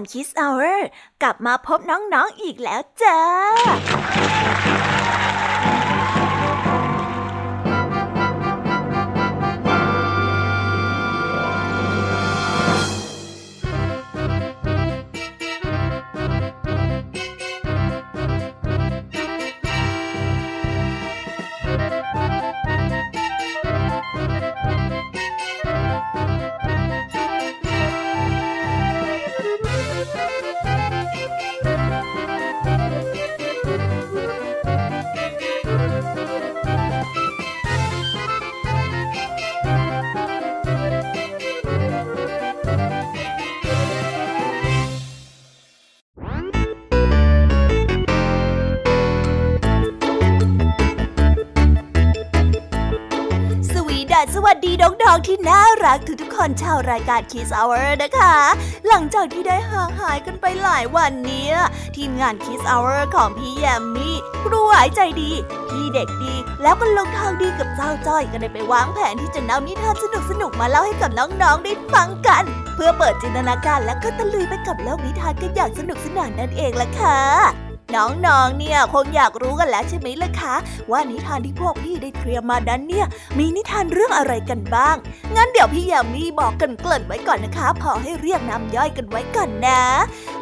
ายการ Kiss Hour กลับมาพบน้องๆออีกแล้วจ้า น้องๆที่น่ารักทุกๆคนชาวรายการ Kiss Hour นะคะ หลังจากที่ได้ห่างหายกันไปหลายวันเนี้ยทีมงาน Kiss Hour ของพี่แยมมี่ครูหายใจดี พี่เด็กดี แล้วก็ลงทางดีกับเจ้าจ้อยก็ได้ไปวางแผนที่จะนำนิทานสนุกๆมาเล่าให้กับน้องๆได้ฟังกัน เพื่อเปิดจินตนาการและก็ตะลุยไปกับโลกนิทานกันอย่างสนุกสนานนั่นเองล่ะค่ะ น้องๆ เนี่ยคงอยากรู้กันแล้วใช่ไหมล่ะคะ ว่านิทานที่พวกพี่ได้เตรียมมาดันเนี่ย มีนิทานเรื่องอะไรกันบ้าง งั้นเดี๋ยวพี่ยามีบอกกันเกริ่นไว้ก่อนนะคะ พอให้เรียกน้ำย่อยกันไว้ก่อนนะ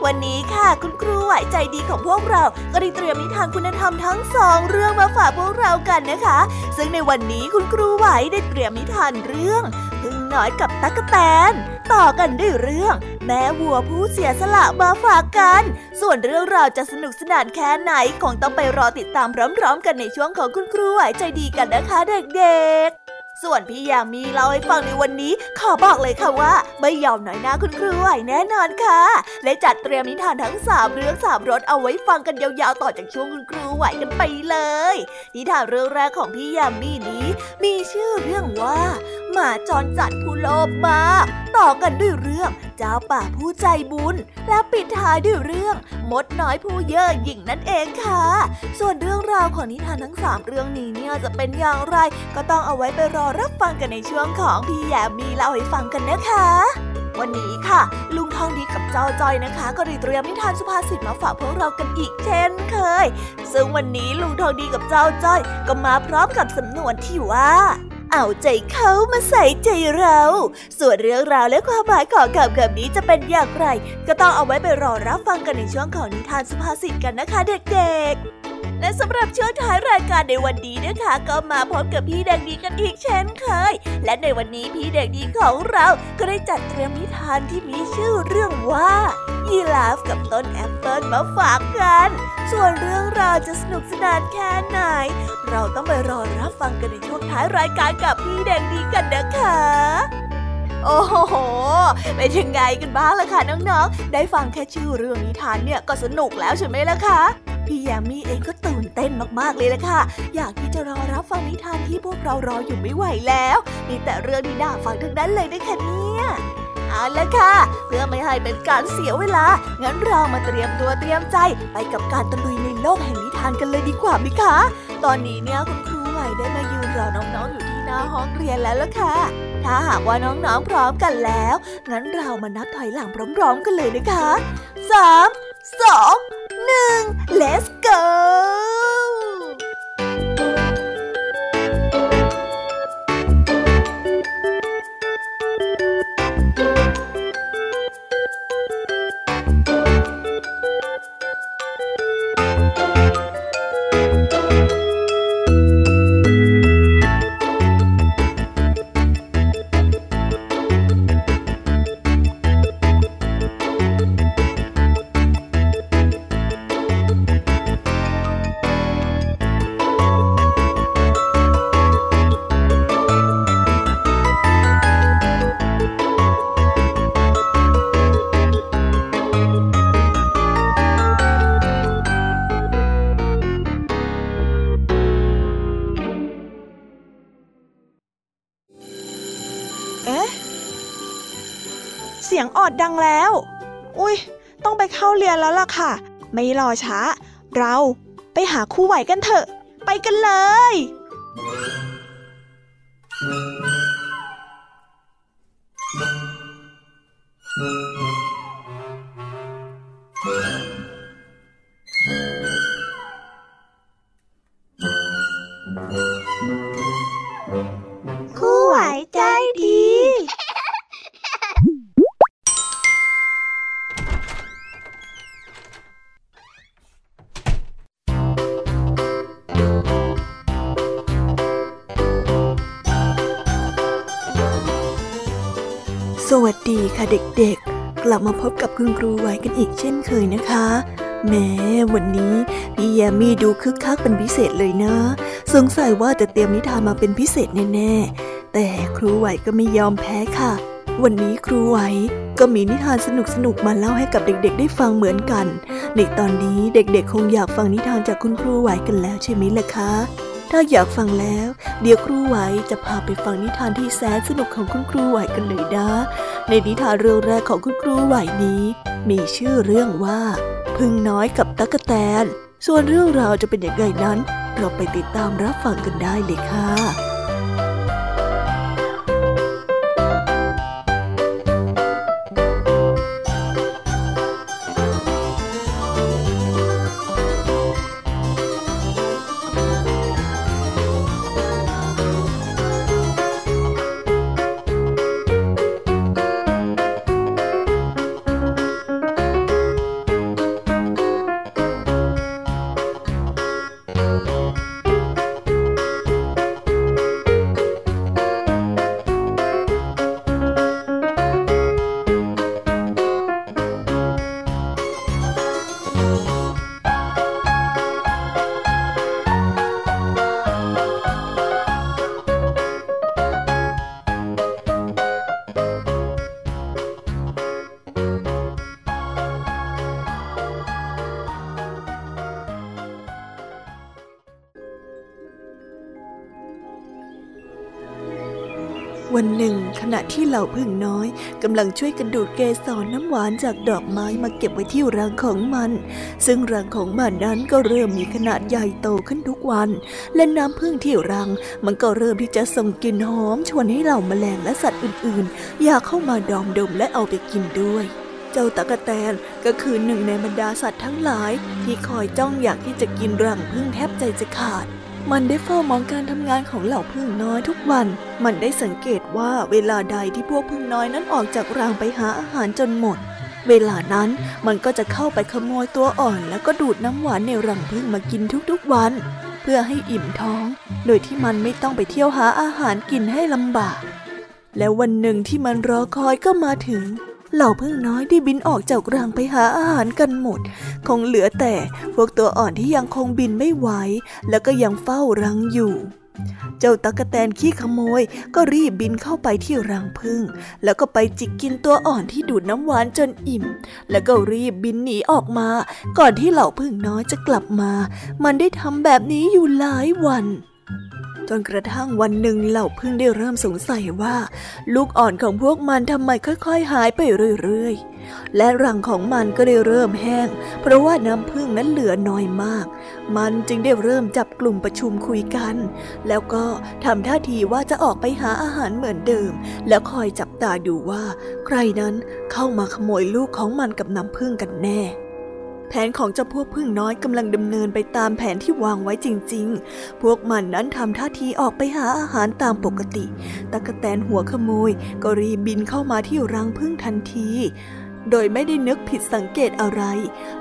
วันนี้ค่ะคุณครูไหวใจดีของพวกเรา ก็ได้เตรียมนิทานคุณธรรมทั้งสองเรื่องมาฝากพวกเรากันนะคะ ซึ่งในวันนี้คุณครูไหวได้เตรียมนิทานเรื่องพึ่ง น้อยกับตั๊กแตน ต่อกันด้วยเรื่อง แม่วัวผู้เสียสละมาฝากกัน ส่วนเรื่องราวจะสนุกสนานแค่ไหนคงต้องไปรอติดตามพร้อมๆ กันในช่วงของคุณครูไหวใจดีกันนะคะเด็กๆส่วนพี่ยามีเล่าให้ฟังในวันนี้ ขอบอกเลยค่ะว่า ไม่ยอมน้อยหน้าคุณครูไหวแน่นอนค่ะ และจัดเตรียมนิทานทั้งสามเรื่องสามรสเอาไว้ฟังกันยาวๆต่อจากช่วงคุณครูไหวกันไปเลย นิทานเรื่องแรกของพี่ยามีนี้ มีชื่อเรื่องว่าหมาจรจัดผู้โลภมากต่อกันด้วยเรื่องเจ้าป่าผู้ใจบุญ และปิดท้ายด้วยเรื่องมดน้อยผู้เย่อหยิ่งนั่นเองค่ะ ส่วนเรื่องราวของนิทานทั้งสามเรื่องนี้เนี่ยจะเป็นอย่างไร ก็ต้องเอาไว้ไปรอรับฟังกันในช่วงของพี่แยมมีเล่าให้ฟังกันนะคะวันนี้ค่ะ ลุงทองดีกับเจ้าจอยนะคะ ก็ได้เตรียมนิทานสุภาษิตมาฝากพวกเรากันอีกเช่นเคย ซึ่งวันนี้ลุงทองดีกับเจ้าจอย ก็มาพร้อมกับสำนวนที่ว่า เอาใจเขามาใส่ใจเรา ส่วนเรื่องราวและความหมายของคำคำนี้จะเป็นอย่างไร ก็ต้องเอาไว้ไปรอรับฟังกันในช่วงของนิทานสุภาษิตกันนะคะเด็กๆ และสำหรับช่วงท้ายรายการในวันนี้นะคะ ก็มาพบกับพี่เด็กดีกันอีกเช่นเคย และในวันนี้พี่เด็กดีของเราก็ได้จัดเตรียมนิทานที่มีชื่อเรื่องว่ายีราฟกับต้นแอปเปิลมาฝากกัน ส่วนเรื่องราวจะสนุกสนานแค่ไหน เราต้องไปรอรับฟังกันในช่วงท้ายรายการกับพี่แดงดีกันนะคะ โอ้โห เป็นยังไงกันบ้างล่ะคะน้องๆ ได้ฟังแค่ชื่อเรื่องนิทานเนี่ยก็สนุกแล้วใช่ไหมล่ะคะพี่แยมมี่เองก็ตื่นเต้นมากๆเลยละค่ะ อยากที่จะรอรับฟังนิทานที่พวกเรารออยู่ไม่ไหวแล้ว มีแต่เรื่องที่น่าฟังทั้งนั้นเลยนะคะเนี่ยเอาละค่ะ เพื่อไม่ให้เป็นการเสียเวลา งั้นเรามาเตรียมตัวเตรียมใจไปกับการตะลุยในโลกแห่งนิทานกันเลยดีกว่าไหมคะ ตอนนี้เนี่ยคุณครูใหม่ได้มายืนรอน้องๆอยู่ หน้าห้องเรียนแล้วล่ะค่ะ ถ้าหากว่าน้องๆพร้อมกันแล้ว งั้นเรามานับถอยหลังพร้อมๆกันเลยนะคะสามสองหนึ่ง let's go แล้วล่ะค่ะ ไม่รอช้า เราไปหาคู่ไหวกันเถอะ ไปกันเลย คุณครูไว้กันอีกเช่นเคยนะคะ แม้วันนี้พี่แยมมี่ดูคึกคักเป็นพิเศษเลยนะ สงสัยว่าจะเตรียมนิทานมาเป็นพิเศษแน่ๆ แต่ครูไหวก็ไม่ยอมแพ้ค่ะ วันนี้ครูไหวก็มีนิทานสนุกๆมาเล่าให้กับเด็กๆ ได้ฟังเหมือนกัน ในตอนนี้เด็กๆ คงอยากฟังนิทานจากคุณครูไหวกันแล้วใช่ไหมล่ะคะ ถ้าอยากฟังแล้ว เดี๋ยวครูไหวจะพาไปฟังนิทานที่แสนสนุกของคุณครูไหวกันเลยนะ ในนิทานเรื่องแรกของคุณครูไหวนี้ มีชื่อเรื่องว่า พึ่งน้อยกับตะกะแตน ส่วนเรื่องราวจะเป็นอย่างไรนั้น เราไปติดตามรับฟังกันได้เลยค่ะ เหล่าพึ่งน้อยกำลังช่วยกันดูดเกสรน้ำหวานจากดอกไม้มาเก็บไว้ที่รังของมัน ซึ่งรังของมันนั้นก็เริ่มมีขนาดใหญ่โตขึ้นทุกวัน และน้ำพึ่งที่รัง มันก็เริ่มที่จะส่งกลิ่นหอมชวนให้เหล่าแมลงและสัตว์อื่นๆ อยากเข้ามาดอมดมและเอาไปกินด้วยเจ้าตะกะแตนก็คือหนึ่งในบรรดาสัตว์ทั้งหลาย ที่คอยจ้องอยากที่จะกินรังพึ่งแทบใจจะขาด มันได้เฝ้ามองการทำงานของเหล่าพึ่งน้อยทุกวัน มันได้สังเกตว่าเวลาใดที่พวกพึ่งน้อยนั้นออกจากรังไปหาอาหารจนหมด เวลานั้นมันก็จะเข้าไปขโมยตัวอ่อนแล้วก็ดูดน้ำหวานในรังพึ่งมากินทุกๆวัน เพื่อให้อิ่มท้อง โดยที่มันไม่ต้องไปเที่ยวหาอาหารกินให้ลำบาก แล้ววันหนึ่งที่มันรอคอยก็มาถึง เหล่าพึ่งน้อยได้บินออกจากรังไปหาอาหารกันหมด คงเหลือแต่พวกตัวอ่อนที่ยังคงบินไม่ไหวแล้วก็ยังเฝ้ารังอยู่ เจ้าตั๊กแตนขี้ขโมยก็รีบบินเข้าไปที่รังพึ่ง แล้วก็ไปจิกกินตัวอ่อนที่ดูดน้ำหวานจนอิ่ม แล้วก็รีบบินหนีออกมา ก่อนที่เหล่าพึ่งน้อยจะกลับมา มันได้ทำแบบนี้อยู่หลายวัน จนกระทั่งวันหนึ่งเหล่าพึ่งได้เริ่มสงสัยว่า ลูกอ่อนของพวกมันทำไมค่อยๆ หายไปเรื่อยๆ และรังของมันก็ได้เริ่มแห้ง เพราะว่าน้ำพึ่งนั้นเหลือน้อยมาก มันจึงได้เริ่มจับกลุ่มประชุมคุยกัน แล้วก็ทำท่าทีว่าจะออกไปหาอาหารเหมือนเดิม แล้วคอยจับตาดูว่า ใครนั้นเข้ามาขโมยลูกของมันกับน้ำพึ่งกันแน่ แผนของเจ้าพวกพึ่งน้อยกำลังดำเนินไปตามแผนที่วางไว้จริง ๆ พวกมันนั้นทำท่าทีออกไปหาอาหารตามปกติ ตะกะแตนหัวขโมย ก็รีบบินเข้ามาที่รังพึ่งทันทีโดยไม่ได้นึกผิดสังเกตอะไร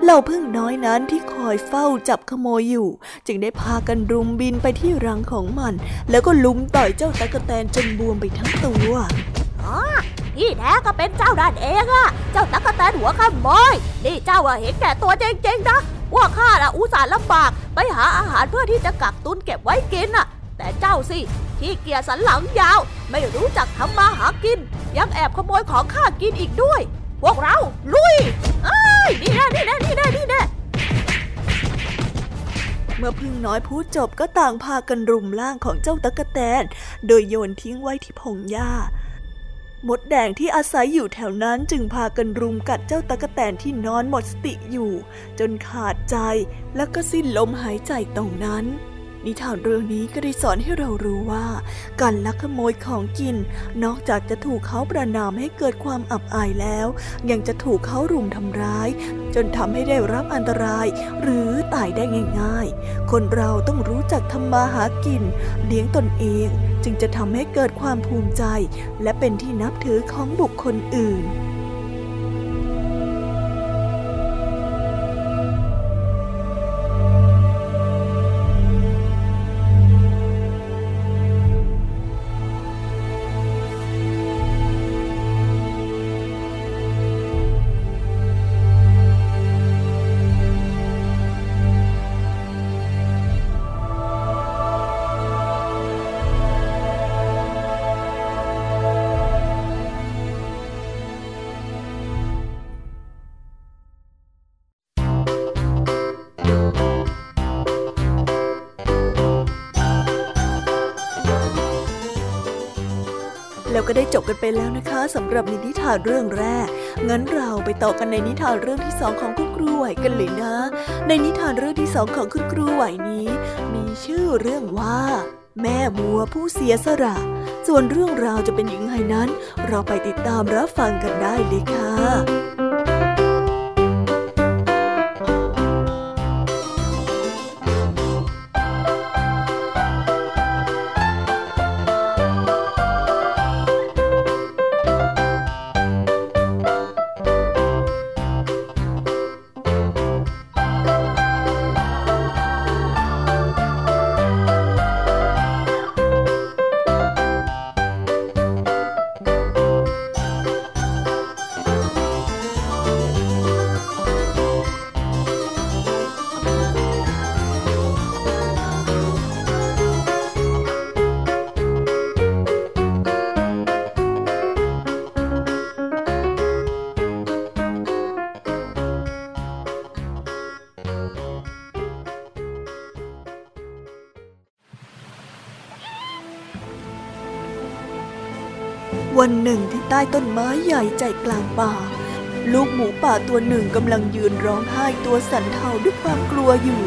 เหล่าพึ่งน้อยนั้นที่คอยเฝ้าจับขโมยอยู่ จึงได้พากันรุมบินไปที่รังของมัน แล้วก็ลุมต่อยเจ้าตะกะแตนจนบวมไปทั้งตัว ที่แท้ก็เป็นเจ้านั่นเองอะเจ้าตั๊กแตนหัวขโมยนี่เจ้าเห็นแก่ตัวจริงๆนะว่าข้าอะอุตส่าห์ลำบากไปหาอาหารเพื่อที่จะกักตุนเก็บไว้กินอะแต่เจ้าสิที่เกียจสันหลังยาว ไม่รู้จักทำมาหากิน ยังแอบขโมยของข้ากินอีกด้วย พวกเราลุยเอ้ยนี่แน่นี่แน่นี่แน่นี่แน่เมื่อพึ่งน้อยพูดจบก็ต่างพากันรุมร่างของเจ้าตะกะแตน โดยโยนทิ้งไว้ที่พงหญ้า มดแดงที่อาศัยอยู่แถวนั้นจึงพากันรุมกัดเจ้าตะกะแตนที่นอนหมดสติอยู่ จนขาดใจแล้วก็สิ้นลมหายใจตรงนั้น นิทานเรื่องนี้ก็ได้สอนให้เรารู้ว่า การลักขโมยของกิน นอกจากจะถูกเขาประนามให้เกิดความอับอายแล้ว ยังจะถูกเขารุมทำร้าย จนทำให้ได้รับอันตราย หรือตายได้ง่าย ๆ คนเราต้องรู้จักทำมาหากิน เลี้ยงตนเอง จึงจะทำให้เกิดความภูมิใจ และเป็นที่นับถือของบุคคลอื่น กันไปแล้วนะคะสำหรับนิทานเรื่องแรก งั้นเราไปต่อกันในนิทานเรื่องที่สองของคุณครูไหวกันเลยนะ ในนิทานเรื่องที่สองของคุณครูไหวนี้ มีชื่อเรื่องว่า แม่บัวผู้เสียสละ ส่วนเรื่องราวจะเป็นยังไงนั้น เราไปติดตามรับฟังกันได้เลยค่ะ วันหนึ่งที่ใต้ต้นไม้ใหญ่ใจกลางป่า ลูกหมูป่าตัวหนึ่งกำลังยืนร้องไห้ตัวสั่นเทาด้วยความกลัวอยู่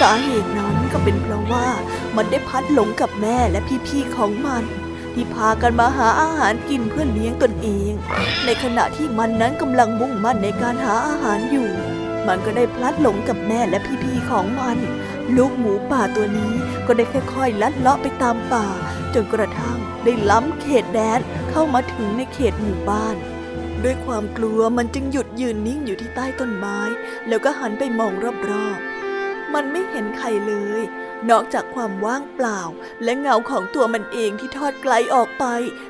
สาเหตุนั้นก็เป็นเพราะว่ามันได้พัดหลงกับแม่และพี่ๆของมันที่พากันมาหาอาหารกินเพื่อเลี้ยงตนเอง ในขณะที่มันนั้นกำลังมุ่งมั่นในการหาอาหารอยู่ มันก็ได้พลัดหลงกับแม่และพี่ๆของมัน ลูกหมูป่าตัวนี้ก็ได้ค่อยๆ ลัดเลาะไปตามป่า จนกระทั่ง ได้ล้ำเขตแดนเข้ามาถึงในเขตหมู่บ้าน ด้วยความกลัวมันจึงหยุดยืนนิ่งอยู่ที่ใต้ต้นไม้ แล้วก็หันไปมองรอบๆ มันไม่เห็นใครเลย นอกจากความว่างเปล่า และเงาของตัวมันเองที่ทอดไกลออกไป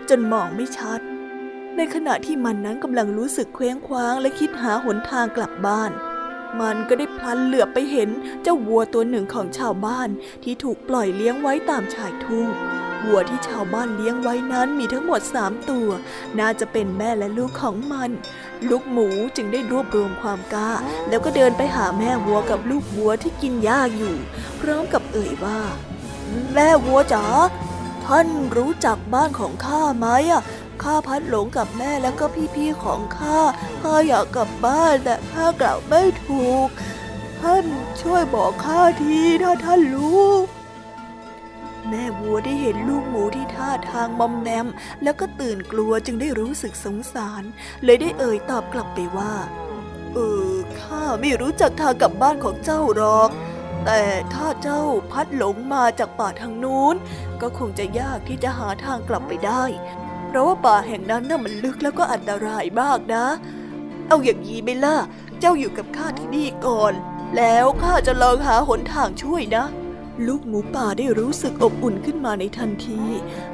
จนมองไม่ชัด ในขณะที่มันนั้นกำลังรู้สึกเคว้งคว้างและคิดหาหนทางกลับบ้านมันก็ได้พลันเหลือบไปเห็นเจ้าวัวตัวหนึ่งของชาวบ้านที่ถูกปล่อยเลี้ยงไว้ตามชายทุ่ง วัวที่ชาวบ้านเลี้ยงไว้นั้นมีทั้งหมดสามตัว น่าจะเป็นแม่และลูกของมัน ลูกหมูจึงได้รวบรวมความกล้า แล้วก็เดินไปหาแม่วัวกับลูกวัวที่กินหญ้าอยู่ พร้อมกับเอ่ยว่า แม่วัวจ๋าท่านรู้จักบ้านของข้าไหมอะข้าพัดหลงกับแม่แล้วก็พี่ๆของข้าข้าอยากกลับบ้านแต่ข้ากลับไม่ถูก ท่านช่วยบอกข้าทีถ้าท่านรู้ แม่วัวได้เห็นลูกหมูที่ท่าทางมอมแมม แล้วก็ตื่นกลัวจึงได้รู้สึกสงสาร เลยได้เอ่ยตอบกลับไปว่า เออข้าไม่รู้จักทางกลับบ้านของเจ้าหรอก แต่ถ้าเจ้าพัดหลงมาจากป่าทางนู้น ก็คงจะยากที่จะหาทางกลับไปได้ เพราะว่าป่าแห่งนั้นน่ะมันลึกแล้วก็อันตรายมากนะ เอาอย่างนี้ไหมล่ะ เจ้าอยู่กับข้าที่นี่ก่อน แล้วข้าจะลองหาหนทางช่วยนะ ลูกหมูป่าได้รู้สึกอบอุ่นขึ้นมาในทันที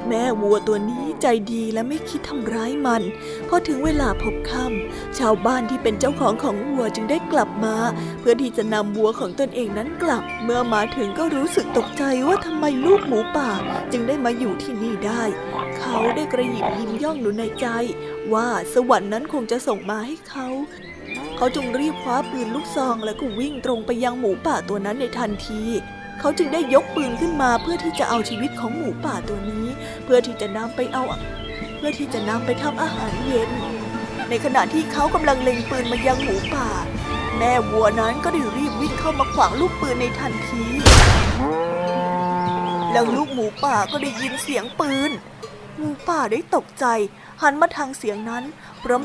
แม่วัวตัวนี้ใจดีและไม่คิดทำร้ายมัน พอถึงเวลาพบค่ำชาวบ้านที่เป็นเจ้าของของวัวจึงได้กลับมา เพื่อที่จะนำวัวของตนเองนั้นกลับ เมื่อมาถึงก็รู้สึกตกใจว่าทำไมลูกหมูป่าจึงได้มาอยู่ที่นี่ได้ เขาได้กระยิบยิ้มย่องอยู่ในใจ ว่าสวรรค์นั้นคงจะส่งมาให้เขาเขาจึงรีบคว้าปืนลูกซองแล้วก็วิ่งตรงไปยังหมูป่าตัวนั้นในทันที เขาจึงได้ยกปืนขึ้นมาเพื่อที่จะเอาชีวิตของหมูป่าตัวนี้ เพื่อที่จะนำไปเอา เพื่อที่จะนำไปทำอาหารเย็น ในขณะที่เขากำลังเล็งปืนมายังหมูป่า แม่วัวนั้นก็ได้รีบวิ่งเข้ามาขวางลูกปืนในทันทีแล้วลูกหมูป่าก็ได้ยินเสียงปืน หมูป่าได้ตกใจ หันมาทางเสียงนั้น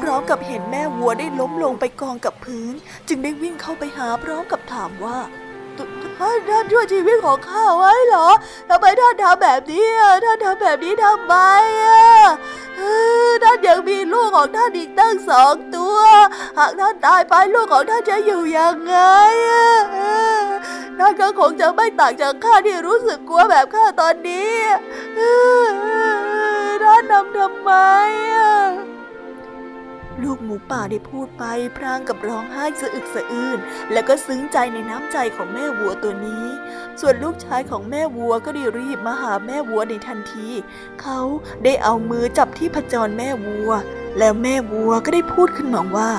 พร้อมๆกับเห็นแม่วัวได้ล้มลงไปกองกับพื้น จึงได้วิ่งเข้าไปหาพร้อมกับถามว่า ท่านท่านช่วยชีวิตของข้าไว้เหรอทำไมท่านทำแบบนี้ท่านทำแบบนี้ทำไมอะท่านยังมีลูกของท่านอีกตั้งสองตัว หากท่านตายไปลูกของท่านจะอยู่ยังไงท่านก็คงจะไม่ต่างจากข้าที่รู้สึกกลัวแบบข้าตอนนี้ท่านทำทำไมอะ ลูกหมูป่าได้พูดไปพรางกับร้องไห้สะอึกสะอื้นแล้วก็ซึ้งใจในน้ำใจของแม่วัวตัวนี้ ส่วนลูกชายของแม่วัวก็ได้รีบมาหาแม่วัวในทันที เขาได้เอามือจับที่ผจรแม่วัว แล้วแม่วัวก็ได้พูดขึ้นมาว่า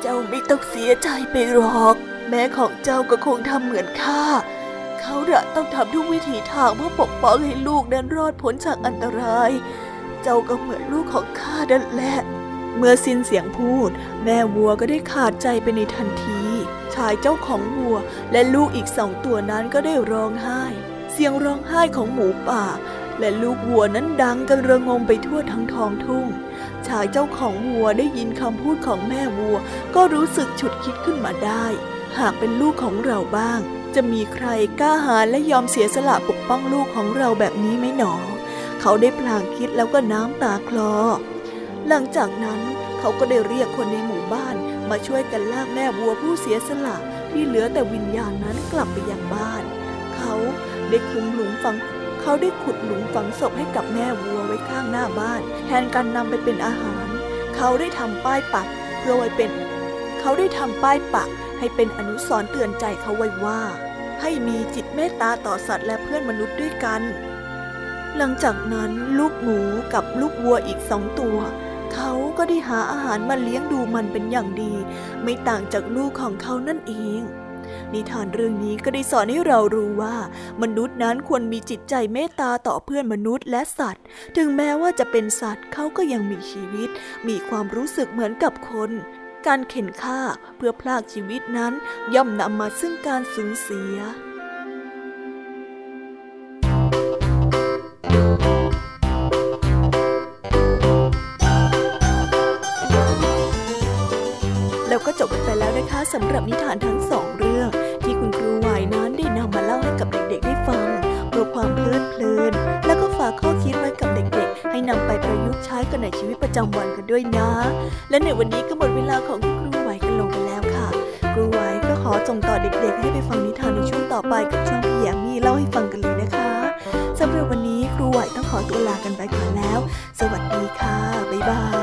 เจ้าไม่ต้องเสียใจไปหรอก แม่ของเจ้าก็คงทำเหมือนข้าเขาละต้องทำทุกวิถีทางเพื่อปกป้องให้ลูกนั้นรอดพ้นจากอันตราย เจ้าก็เหมือนลูกของข้านั่นแหละ เมื่อสิ้นเสียงพูด แม่วัวก็ได้ขาดใจไปในทันที ชายเจ้าของวัวและลูกอีกสองตัวนั้นก็ได้ร้องไห้ เสียงร้องไห้ของหมูป่า และลูกวัวนั้นดังกันระงมไปทั่วทั้งท้องทุ่ง ชายเจ้าของวัวได้ยินคำพูดของแม่วัว ก็รู้สึกฉุดคิดขึ้นมาได้ หากเป็นลูกของเราบ้าง จะมีใครกล้าหาญและยอมเสียสละปกป้องลูกของเราแบบนี้ไหมหนอ เขาได้พลางคิดแล้วก็น้ำตาคลอ หลังจากนั้นเขาก็ได้เรียกคนในหมู่บ้านมาช่วยกันลากแม่วัวผู้เสียสละที่เหลือแต่วิญญาณนั้นกลับไปยังบ้าน เขาได้คุมหลุมฝัง เขาได้ขุดหลุมฝังศพให้กับแม่วัวไว้ข้างหน้าบ้าน แทนการนำไปเป็นอาหาร เขาได้ทำป้ายปักเพื่อไว้เป็น เขาได้ทำป้ายปักให้เป็นอนุสรณ์เตือนใจเขาไว้ว่า ให้มีจิตเมตตาต่อสัตว์และเพื่อนมนุษย์ด้วยกัน หลังจากนั้นลูกหมูกับลูกวัวอีกสองตัว เขาก็ได้หาอาหารมาเลี้ยงดูมันเป็นอย่างดี ไม่ต่างจากลูกของเขานั่นเอง นิทานเรื่องนี้ก็ได้สอนให้เรารู้ว่า มนุษย์นั้นควรมีจิตใจเมตตาต่อเพื่อนมนุษย์และสัตว์ ถึงแม้ว่าจะเป็นสัตว์เขาก็ยังมีชีวิต มีความรู้สึกเหมือนกับคนการเข็นฆ่าเพื่อพลากชีวิตนั้นย่อมนำมาซึ่งการสูญเสีย สำหรับนิทานทั้งสองเรื่อง ที่คุณครูไหวายนั้นได้นำมาเล่าให้กับเด็กๆได้ฟังเพื่อความเพลิดเพลิน แล้วก็ฝากข้อคิดไว้กับเด็กๆ ให้นำไปประยุกต์ใช้กันในชีวิตประจำวันกันด้วยนะ และในวันนี้ก็หมดเวลาของคุณครูไหวกันลงไปแล้วค่ะครูไหวก็ขอส่งต่อเด็กๆ ให้ไปฟังนิทานในช่วงต่อไปกับช่วงพี่แยมมี่เล่าให้ฟังกันเลยนะคะสำหรับวันนี้ครูไหวต้องขอตัวลากันไปก่อนแล้ว สวัสดีค่ะบ๊ายบาย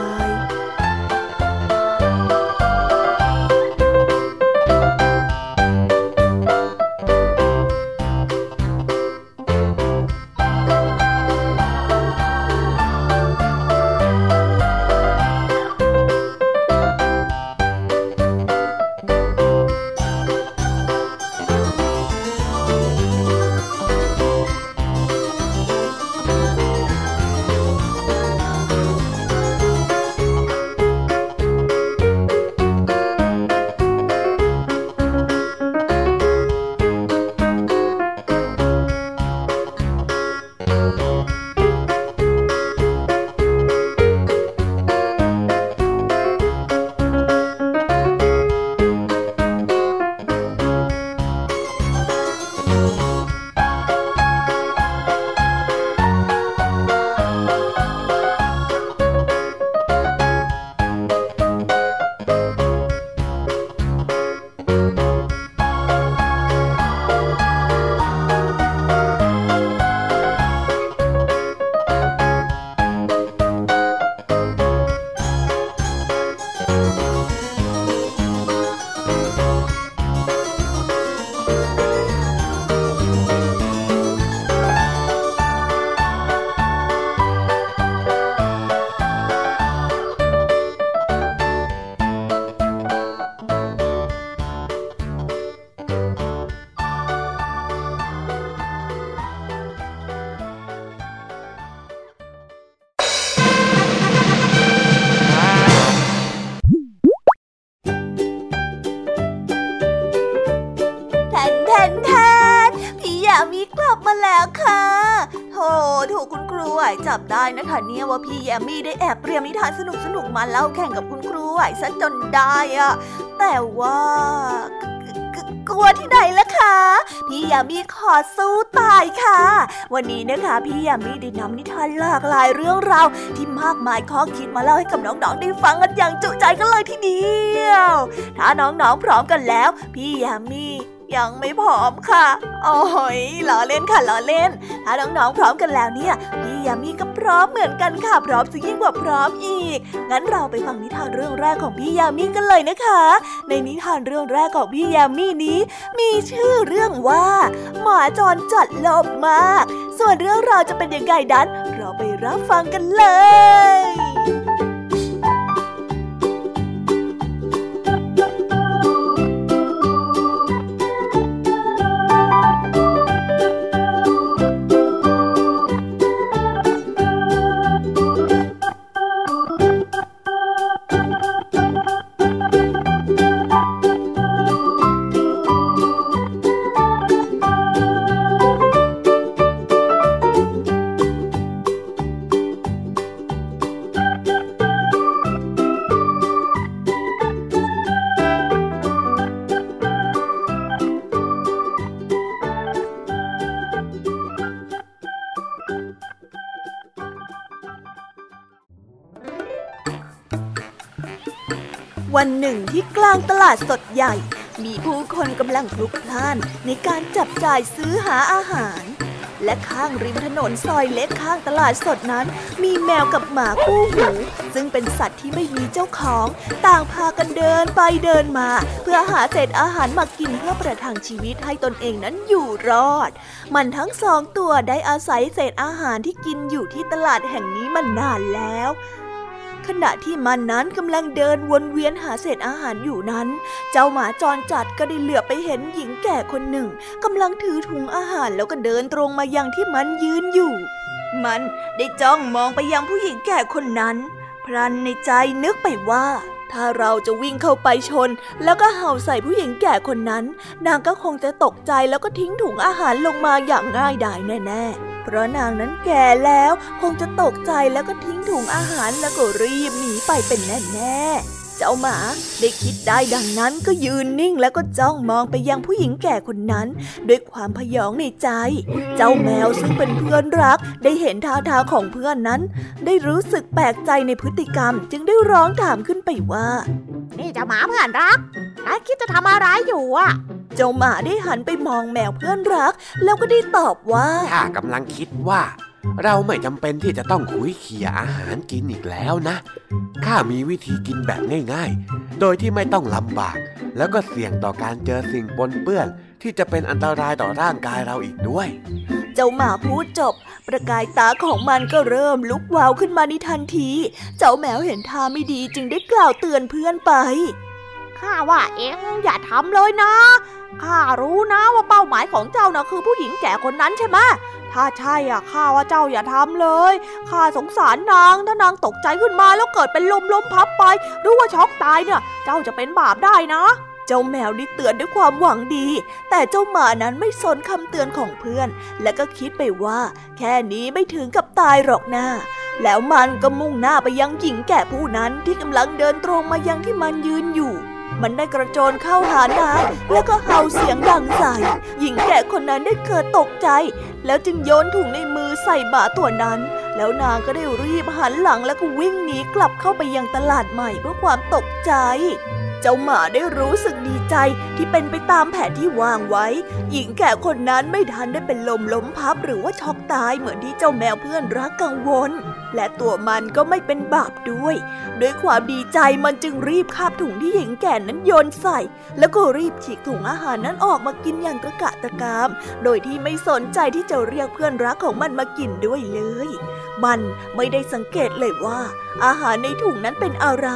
บได้นะเนี่ยว่าพี่ยามีได้แอบเตรียมนิทานสนุกสนุกมาเล่าแข่งกับคุณครูไหวซะจนได้อะแต่ว่ากลัวที่ไหนล่ะคะ พี่ยามีขอสู้ตายค่ะ วันนี้นะคะพี่ยามีได้นำนิทานหลากหลายเรื่องราวที่มากมายข้อคิดมาเล่าให้กับน้องๆได้ฟังกันอย่างจุใจกันเลยทีเดียว ถ้าน้องๆพร้อมกันแล้ว พี่ยามี ยังไม่พร้อมค่ะ โอ้ยล้อเล่นค่ะล้อเล่น ถ้าน้องๆพร้อมกันแล้วเนี่ย พี่ยามีก็พร้อมเหมือนกันค่ะ พร้อมจะยิ่งกว่าพร้อมอีก งั้นเราไปฟังนิทานเรื่องแรกของพี่ยามีกันเลยนะคะ ในนิทานเรื่องแรกของพี่ยามีนี้ มีชื่อเรื่องว่า หมาจรจัดลภมาก ส่วนเรื่องราวจะเป็นยังไงนั้น เราไปรับฟังกันเลย วันหนึ่งที่กลางตลาดสดใหญ่ มีผู้คนกำลังพลุกพล่านในการจับจ่ายซื้อหาอาหาร และข้างริมถนนซอยเล็กข้างตลาดสดนั้น มีแมวกับหมาคู่หู ซึ่งเป็นสัตว์ที่ไม่มีเจ้าของ ต่างพากันเดินไปเดินมา เพื่อหาเศษอาหารมากินเพื่อประทังชีวิตให้ตนเองนั้นอยู่รอด มันทั้งสองตัวได้อาศัยเศษอาหารที่กินอยู่ที่ตลาดแห่งนี้มานานแล้ว ขณะที่มันนั้นกำลังเดินวนเวียนหาเศษอาหารอยู่นั้น เจ้าหมาจรจัดก็ได้เหลือไปเห็นหญิงแก่คนหนึ่งกำลังถือถุงอาหารแล้วก็เดินตรงมายังที่มันยืนอยู่ มันได้จ้องมองไปยังผู้หญิงแก่คนนั้นพลันในใจนึกไปว่าถ้าเราจะวิ่งเข้าไปชน แล้วก็เห่าใส่ผู้หญิงแก่คนนั้น นางก็คงจะตกใจแล้วก็ทิ้งถุงอาหารลงมาอย่างง่ายดายแน่ ๆ เพราะนางนั้นแก่แล้วคงจะตกใจแล้วก็ทิ้งถุงอาหารแล้วก็รีบหนีไปเป็นแน่ๆ เจ้าหมาได้คิดได้ดังนั้นก็ยืนนิ่งแล้วก็จ้องมองไปยังผู้หญิงแก่คนนั้น ด้วยความพยองในใจ เจ้าแมวซึ่งเป็นเพื่อนรัก ได้เห็นท่าทางของเพื่อนนั้น ได้รู้สึกแปลกใจในพฤติกรรม จึงได้ร้องถามขึ้นไปว่า นี่เจ้าหมาเพื่อนรักนายคิดจะทำอะไรอยู่อะเจ้าหมาได้หันไปมองแมวเพื่อนรัก แล้วก็ได้ตอบว่าข้ากำลังคิดว่า เราไม่จำเป็นที่จะต้องคุยเขี่ยอาหารกินอีกแล้วนะ ข้ามีวิธีกินแบบง่ายๆ โดยที่ไม่ต้องลำบาก แล้วก็เสี่ยงต่อการเจอสิ่งปนเปื้อน ที่จะเป็นอันตรายต่อร่างกายเราอีกด้วย เจ้าหมาพูดจบ ประกายตาของมันก็เริ่มลุกวาวขึ้นมาในทันที เจ้าแมวเห็นท่าไม่ดีจึงได้กล่าวเตือนเพื่อนไป ข้าว่าเองอย่าทำเลยนะ ข้ารู้นะว่าเป้าหมายของเจ้านะคือผู้หญิงแก่คนนั้นใช่ไหม ถ้าใช่อะข้าว่าเจ้าอย่าทำเลยข้าสงสารนางถ้านางตกใจขึ้นมาแล้วเกิดเป็นลมล้มพับไป หรือว่าช็อกตายเนี่ย เจ้าจะเป็นบาปได้นะ เจ้าแมวได้เตือนด้วยความหวังดี แต่เจ้าหมานั้นไม่สนคำเตือนของเพื่อน และก็คิดไปว่า แค่นี้ไม่ถึงกับตายหรอกนะแล้วมันก็มุ่งหน้าไปยังหญิงแก่ผู้นั้นที่กำลังเดินตรงมายังที่มันยืนอยู่ มันได้กระโจนเข้าหานางแล้วก็เห่าเสียงดังใส่ หญิงแก่คนนั้นได้เกิดตกใจ แล้วจึงโยนถุงในมือใส่หมาตัวนั้น แล้วนางก็ได้รีบหันหลังแล้วก็วิ่งหนีกลับเข้าไปยังตลาดใหม่เพื่อความตกใจเจ้าหมาได้รู้สึกดีใจที่เป็นไปตามแผนที่วางไว้ หญิงแก่คนนั้นไม่ทันได้เป็นลมล้มพับหรือว่าช็อกตายเหมือนที่เจ้าแมวเพื่อนรักกังวล และตัวมันก็ไม่เป็นบาปด้วย ด้วยความดีใจมันจึงรีบคาบถุงที่หญิงแก่นั้นโยนใส่ แล้วก็รีบฉีกถุงอาหารนั้นออกมากินอย่างกระกะตะกาม โดยที่ไม่สนใจที่จะเรียกเพื่อนรักของมันมากินด้วยเลย มันไม่ได้สังเกตเลยว่า อาหารในถุงนั้นเป็นอะไร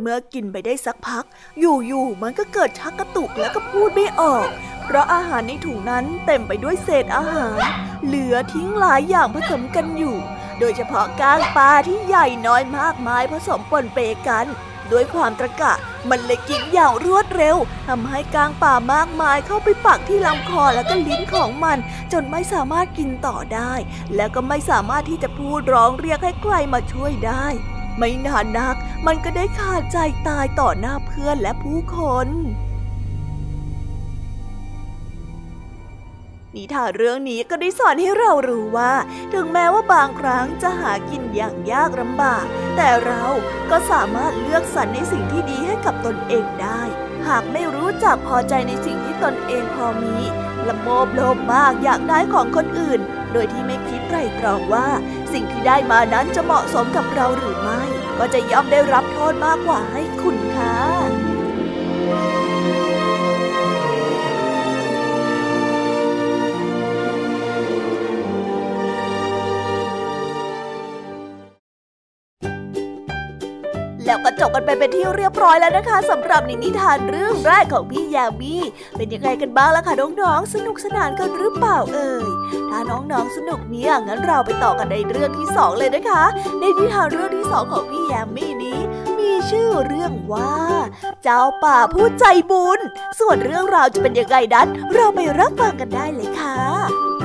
เมื่อกินไปได้สักพัก อยู่ๆมันก็เกิดชักกระตุกแล้วก็พูดไม่ออก เพราะอาหารในถุงนั้นเต็มไปด้วยเศษอาหาร เหลือทิ้งหลายอย่างผสมกันอยู่ โดยเฉพาะก้างปลาที่ใหญ่น้อยมากมายผสมปนเปกัน ด้วยความตะกะมันเลยกินอย่างรวดเร็วทำให้กางป่ามากมายเข้าไปปักที่ลำคอและก็ลิ้นของมัน จนไม่สามารถกินต่อได้ และก็ไม่สามารถที่จะพูดร้องเรียกให้ใครมาช่วยได้ ไม่นานนัก มันก็ได้ขาดใจตายต่อหน้าเพื่อนและผู้คน นิทานเรื่องนี้ก็ได้สอนให้เรารู้ว่า ถึงแม้ว่าบางครั้งจะหากินอย่างยากลำบาก แต่เราก็สามารถเลือกสรรในสิ่งที่ดีให้กับตนเองได้ หากไม่รู้จักพอใจในสิ่งที่ตนเองพอมีละโมบโลภมากอยากได้ของคนอื่น โดยที่ไม่คิดไตรตรองว่า สิ่งที่ได้มานั้นจะเหมาะสมกับเราหรือไม่ ก็จะย่อมได้รับโทษมากกว่าให้คุณค่า ก็จบกันไปเป็นที่เรียบร้อยแล้วนะคะสำหรับในนิทานเรื่องแรกของพี่ยามีเป็นยังไงกันบ้างล่ะคะน้องๆสนุกสนานกันหรือเปล่าเอ่ยถ้าน้องๆสนุกเนี่ยงั้นเราไปต่อกันในเรื่องที่สองเลยนะคะ ในนิทานเรื่องที่สองของพี่ยามีนี้มีชื่อเรื่องว่า เจ้าป่าผู้ใจบุญ ส่วนเรื่องราวจะเป็นยังไงนั้น เราไปรับฟังกันได้เลยค่ะ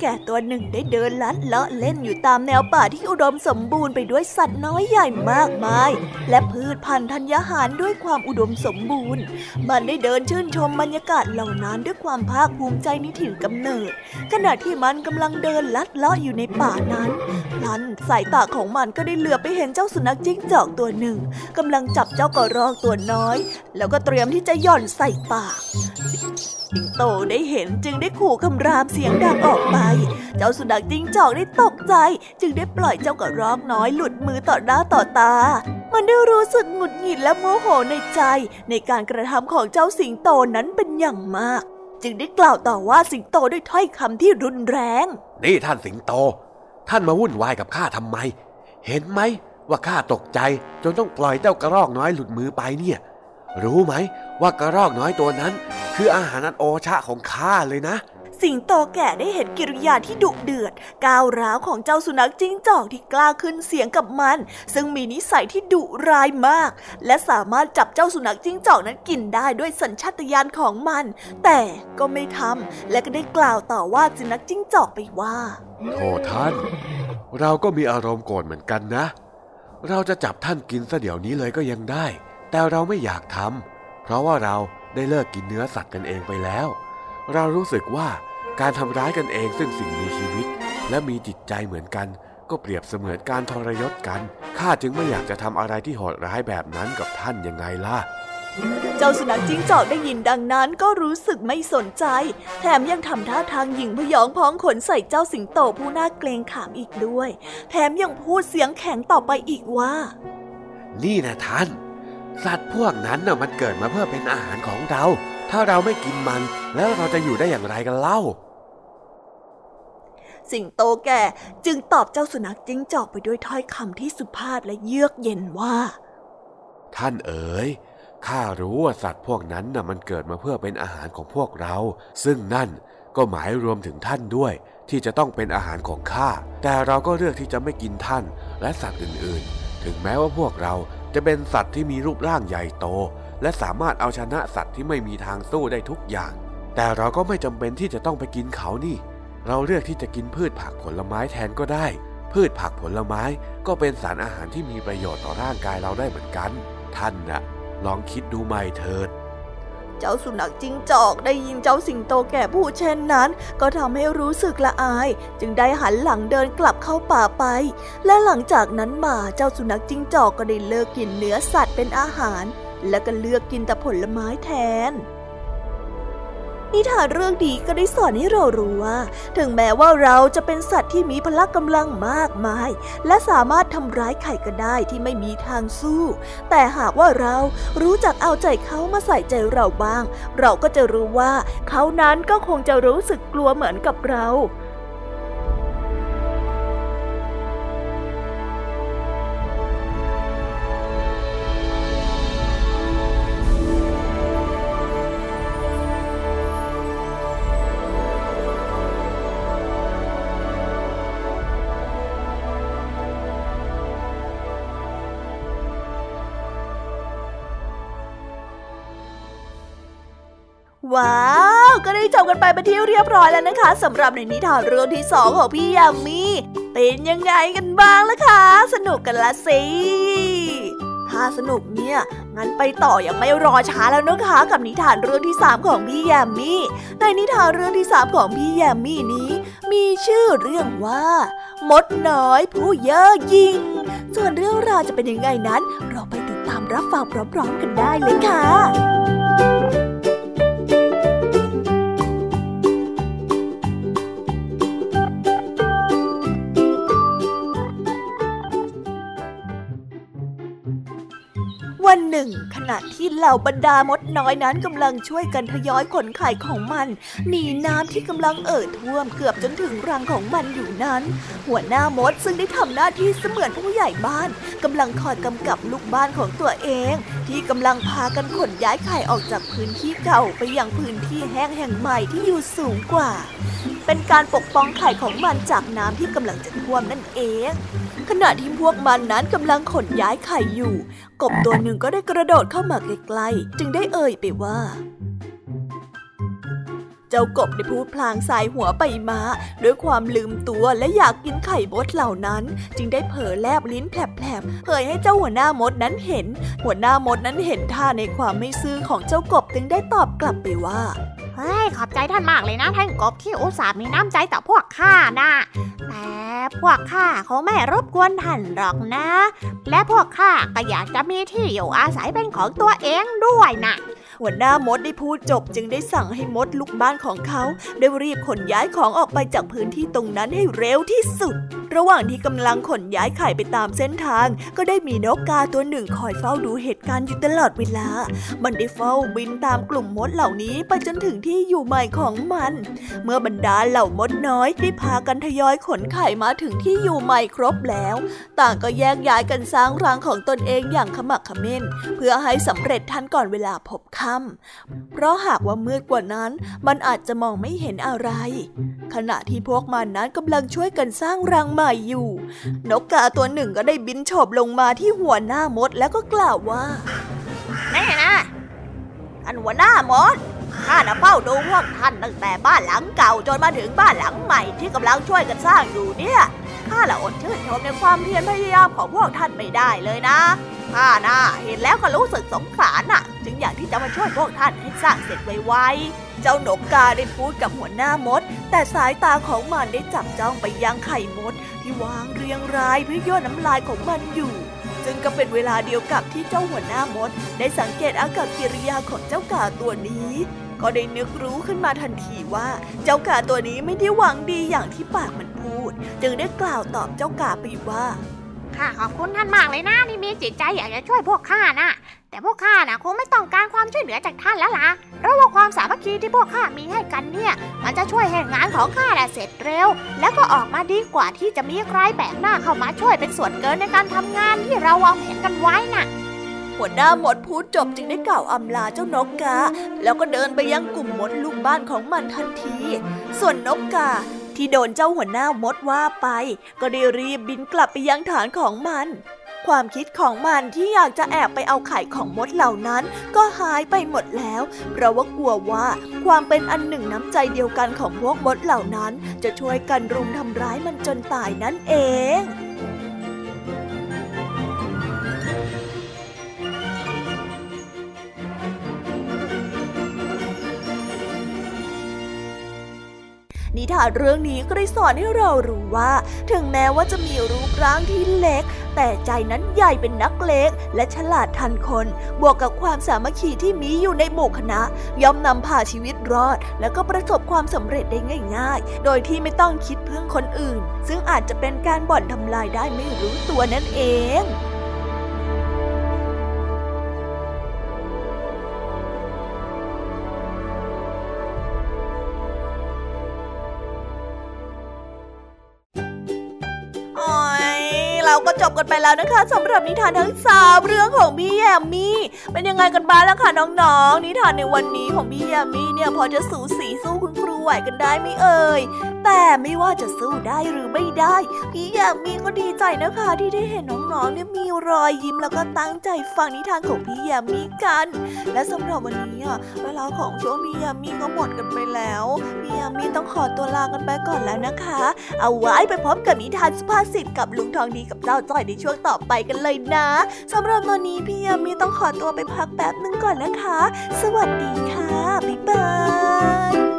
แก่ตัวหนึ่งได้เดินลัดเลาะเล่นอยู่ตามแนวป่าที่อุดมสมบูรณ์ไปด้วยสัตว์น้อยใหญ่มากมาย และพืชพันธุ์ธัญญาหารด้วยความอุดมสมบูรณ์ มันได้เดินชื่นชมบรรยากาศเหล่านั้นด้วยความภาคภูมิใจในถิ่นกำเนิด ขณะที่มันกำลังเดินลัดเลาะอยู่ในป่านั้นลันสายตาของมันก็ได้เหลือไปเห็นเจ้าสุนัขจิ้งจอกตัวหนึ่งกำลังจับเจ้ากระรอกตัวน้อย แล้วก็เตรียมที่จะหย่อนใส่ปาก สิงโตได้เห็นจึงได้ขู่คำรามเสียงดังออกไป เจ้าสุนัขจิ้งจอกได้ตกใจ จึงได้ปล่อยเจ้ากระรอกน้อยหลุดมือต่อหน้าต่อตา มันได้รู้สึกหงุดหงิดและโมโหในใจ ในการกระทำของเจ้าสิงโตนั้นเป็นอย่างมาก จึงได้กล่าวต่อว่าสิงโตด้วยถ้อยคำที่รุนแรง นี่ท่านสิงโต ท่านมาวุ่นวายกับข้าทำไม เห็นไหมว่าข้าตกใจจนต้องปล่อยเจ้ากระรอกน้อยหลุดมือไปเนี่ย รู้ไหมว่ากระรอกน้อยตัวนั้น คืออาหารอันโอชะของข้าเลยนะ สิงโตแก่ได้เห็นกิริยาที่ดุเดือด ก้าวร้าวของเจ้าสุนัขจิ้งจอกที่กล้าขึ้นเสียงกับมัน ซึ่งมีนิสัยที่ดุร้ายมาก และสามารถจับเจ้าสุนัขจิ้งจอกนั้นกินได้ด้วยสัญชาตญาณของมัน แต่ก็ไม่ทำและก็ได้กล่าวต่อว่าสุนัขจิ้งจอกไปว่าโทษท่าน เราก็มีอารมณ์โกรธเหมือนกันนะ เราจะจับท่านกินซะเดี๋ยวนี้เลยก็ยังได้ แต่เราไม่อยากทำเพราะว่าเราได้เลิกกินเนื้อสัตว์กันเองไปแล้ว เรารู้สึกว่าการทำร้ายกันเองซึ่งสิ่งมีชีวิต และมีจิตใจเหมือนกัน ก็เปรียบเสมือนการทรยศกัน ข้าจึงไม่อยากจะทำอะไรที่โหดร้ายแบบนั้นกับท่านยังไงล่ะเจ้าสุนัขจิ้งจอกได้ยินดังนั้นก็รู้สึกไม่สนใจ แถมยังทำท่าทางหยิ่งพยองพ้องขนใส่เจ้าสิงโตผู้น่าเกรงขามอีกด้วย แถมยังพูดเสียงแข็งต่อไปอีกว่า นี่นะท่าน สัตว์พวกนั้นน่ะมันเกิดมาเพื่อเป็นอาหารของเรา ถ้าเราไม่กินมัน แล้วเราจะอยู่ได้อย่างไรกันเล่า สิงโตแก่จึงตอบเจ้าสุนัขจิ้งจอกไปด้วยถ้อยคำที่สุภาพและเยือกเย็นว่า ท่านเอ๋ยข้ารู้ว่าสัตว์พวกนั้นน่ะมันเกิดมาเพื่อเป็นอาหารของพวกเรา ซึ่งนั่นก็หมายรวมถึงท่านด้วย ที่จะต้องเป็นอาหารของข้าแต่เราก็เลือกที่จะไม่กินท่าน และสัตว์อื่นๆ ถึงแม้ว่าพวกเรา จะเป็นสัตว์ที่มีรูปร่างใหญ่โต และสามารถเอาชนะสัตว์ที่ไม่มีทางสู้ได้ทุกอย่าง แต่เราก็ไม่จำเป็นที่จะต้องไปกินเขานี่ เราเลือกที่จะกินพืชผักผลไม้แทนก็ได้ พืชผักผลไม้ก็เป็นสารอาหารที่มีประโยชน์ต่อร่างกายเราได้เหมือนกัน ท่านนะ่ะลองคิดดูใหม่เถิด เจ้าสุนัขจิ้งจอกได้ยินเจ้าสิงโตแก่พูดเช่นนั้น ก็ทำให้รู้สึกละอาย จึงได้หันหลังเดินกลับเข้าป่าไป และหลังจากนั้นมาเจ้าสุนัขจิ้งจอกก็ได้เลิกกินเนื้อสัตว์เป็นอาหาร และก็เลือกกินแต่ผลไม้แทน นิทานเรื่องนี้ก็ได้สอนให้เรารู้ว่า ถึงแม้ว่าเราจะเป็นสัตว์ที่มีพละกำลังมากมาย และสามารถทำร้ายใครก็ได้ที่ไม่มีทางสู้ แต่หากว่าเรารู้จักเอาใจเขามาใส่ใจเราบ้าง เราก็จะรู้ว่าเขานั้นก็คงจะรู้สึกกลัวเหมือนกับเรา ว้าว ก็ได้จบกันไปเป็นที่เรียบร้อยแล้วนะคะสำหรับในนิทานเรื่องที่สองของพี่ยามีเป็นยังไงกันบ้างล่ะคะ สนุกกันละสิถ้าสนุกเนี่ย งั้นไปต่ออยังไม่รอช้าแล้วนะคะกับนิทานเรื่องที่สามของพี่ยามีในนิทานเรื่องที่สามของพี่ยามีนี้ มีชื่อเรื่องว่า มดน้อยผู้เย่อหยิ่ง ส่วนเรื่องราวจะเป็นยังไงนั้น เราไปติดตามรับฟังพร้อมๆกันได้เลยค่ะ วันหนึ่ง ขณะที่เหล่าบรรดามดน้อยนั้นกำลังช่วยกันทยอยขนไข่ของมันหนีน้ำที่กำลังเอ่อท่วมเกือบจนถึงรังของมันอยู่นั้น หัวหน้ามดซึ่งได้ทำหน้าที่เสมือนผู้ใหญ่บ้านกำลังคอยกำกับลูกบ้านของตัวเอง ที่กำลังพากันขนย้ายไข่ออกจากพื้นที่เก่าไปยังพื้นที่แห้งแห่งใหม่ที่อยู่สูงกว่า เป็นการปกป้องไข่ของมันจากน้ำที่กำลังจะท่วมนั่นเองขณะที่พวกมันนั้นกำลังขนย้ายไข่อยู่ กบตัวหนึ่งก็ได้กระโดดเข้ามาใกล้ๆจึงได้เอ่ยไปว่า เจ้ากบได้พูดพลางสายหัวไปมา ด้วยความลืมตัวและอยากกินไข่มดเหล่านั้น จึงได้เผลอแลบลิ้นแผลบๆเผยให้เจ้าหัวหน้ามดนั้นเห็น หัวหน้ามดนั้นเห็นท่าในความไม่ซื่อของเจ้ากบจึงได้ตอบกลับไปว่า เฮ้ยขอบใจท่านมากเลยนะท่านกบที่อุตส่าห์มีน้ำใจต่อพวกข้านะแต่พวกข้าเขาไม่รบกวนท่านหรอกนะ และพวกข้าก็อยากจะมีที่อยู่อาศัยเป็นของตัวเองด้วยนะ หัวหน้ามดได้พูดจบจึงได้สั่งให้มดลูกบ้านของเขาได้รีบขนย้ายของออกไปจากพื้นที่ตรงนั้นให้เร็วที่สุด ระหว่างที่กำลังขนย้ายไข่ไปตามเส้นทาง ก็ได้มีนกกาตัวหนึ่งคอยเฝ้าดูเหตุการณ์อยู่ตลอดเวลา มันได้เฝ้าบินตามกลุ่มมดเหล่านี้ไปจนถึงที่อยู่ใหม่ของมัน เมื่อบรรดาเหล่ามดน้อยได้พากันทยอยขนไข่มาถึงที่อยู่ใหม่ครบแล้ว ต่างก็แยกย้ายกันสร้างรังของตนเองอย่างขมักขม้น เพื่อให้สำเร็จทันก่อนเวลาพบค่ำเพราะหากว่ามืดกว่านั้น มันอาจจะมองไม่เห็นอะไร ขณะที่พวกมันนั้นกำลังช่วยกันสร้างรังใหม่อยู่ นกกาตัวหนึ่งก็ได้บินโฉบลงมาที่หัวหน้ามดแล้วก็กล่าวว่าแน่นะท่านหัวหน้ามดข้าน่ะเฝ้าดูพวกท่านตั้งแต่บ้านหลังเก่าจนมาถึงบ้านหลังใหม่ที่กำลังช่วยกันสร้างอยู่เนี่ย ข้าละอดชื่นชมในความเพียรพยายามของพวกท่านไม่ได้เลยนะข้าน่ะเห็นแล้วก็รู้สึกสงสารน่ะ จึงอยากที่จะมาช่วยพวกท่านให้สร้างเสร็จไวๆ เจ้านกกาได้พูดกับหัวหน้ามด แต่สายตาของมันได้จับจ้องไปยังไข่มด ที่วางเรียงรายเพื่อย่นน้ำลายของมันอยู่ซึ่งก็เป็นเวลาเดียวกับที่เจ้าหัวหน้ามด ได้สังเกตอากับกิริยาของเจ้ากาตัวนี้ ก็ได้นึกรู้ขึ้นมาทันทีว่า เจ้ากาตัวนี้ไม่ได้หวังดีอย่างที่ปากมันพูด จึงได้กล่าวตอบเจ้ากาไปว่าข้าขอบคุณท่านมากเลยนะที่มีจิตใจอยากจะช่วยพวกข้านะ แต่พวกข้านะคงไม่ต้องการความช่วยเหลือจากท่านแล้วล่ะเพราะว่าความสามัคคีที่พวกข้ามีให้กันเนี่ย มันจะช่วยให้งานของข้าน่ะเสร็จเร็ว แล้วก็ออกมาดีกว่าที่จะมีใครแปลกหน้าเข้ามาช่วยเป็นส่วนเกินในการทำงานที่เราวางแผนกันไว้น่ะ หัวหน้ามดพูดจบจึงได้กล่าวอำลาเจ้านกกา แล้วก็เดินไปยังกลุ่มมดลูกบ้านของมันทันที ส่วนนกกาที่โดนเจ้าหัวหน้ามดว่าไป ก็ได้รีบบินกลับไปยังฐานของมัน ความคิดของมันที่อยากจะแอบไปเอาไข่ของมดเหล่านั้น ก็หายไปหมดแล้ว เพราะว่ากลัวว่าความเป็นอันหนึ่งน้ำใจเดียวกันของพวกมดเหล่านั้น จะช่วยกันรุมทำร้ายมันจนตายนั่นเอง นิทานเรื่องนี้ก็ได้สอนให้เรารู้ว่า ถึงแม้ว่าจะมีรูปร่างที่เล็ก แต่ใจนั้นใหญ่เป็นนักเลงและฉลาดทันคน บวกกับความสามัคคีที่มีอยู่ในหมู่คณะ ย่อมนำพาชีวิตรอด และก็ประสบความสำเร็จได้ง่าย ๆ โดยที่ไม่ต้องคิดพึ่งคนอื่น ซึ่งอาจจะเป็นการบ่อนทำลายได้ไม่รู้ตัวนั่นเอง บกันไปแล้วนะคะสำหรับนิทานทั้งสามเรื่องของพี่แยมมี่เป็นยังไงกันบ้างล่ะคะน้องๆ นิทานในวันนี้ของพี่แยมมี่เนี่ยพอจะสูสีสู้คุณครูไหวกันได้ไหมเอ่ยแต่ไม่ว่าจะสู้ได้หรือไม่ได้ พี่แยมมี่ก็ดีใจนะคะที่ได้เห็นน้องๆเนี่ยมีรอยยิ้มแล้วก็ตั้งใจฟังนิทานของพี่แยมมี่กัน และสำหรับวันนี้เวลาของช่วงพี่แยมมี่ก็หมดกันไปแล้วพี่แยมมี่ต้องขอตัวลากันไปก่อนแล้วนะคะ เอาไว้ไปพบกับนิทานสุภาษิตกับลุงทองดีกับเจ้าจ้อยในช่วงต่อไปกันเลยนะสำหรับตอนนี้พี่ยามีต้องขอตัวไปพักแป๊บนึงก่อนนะคะ สวัสดีค่ะ บ๊ายบาย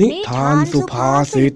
นิทานสุภาษิต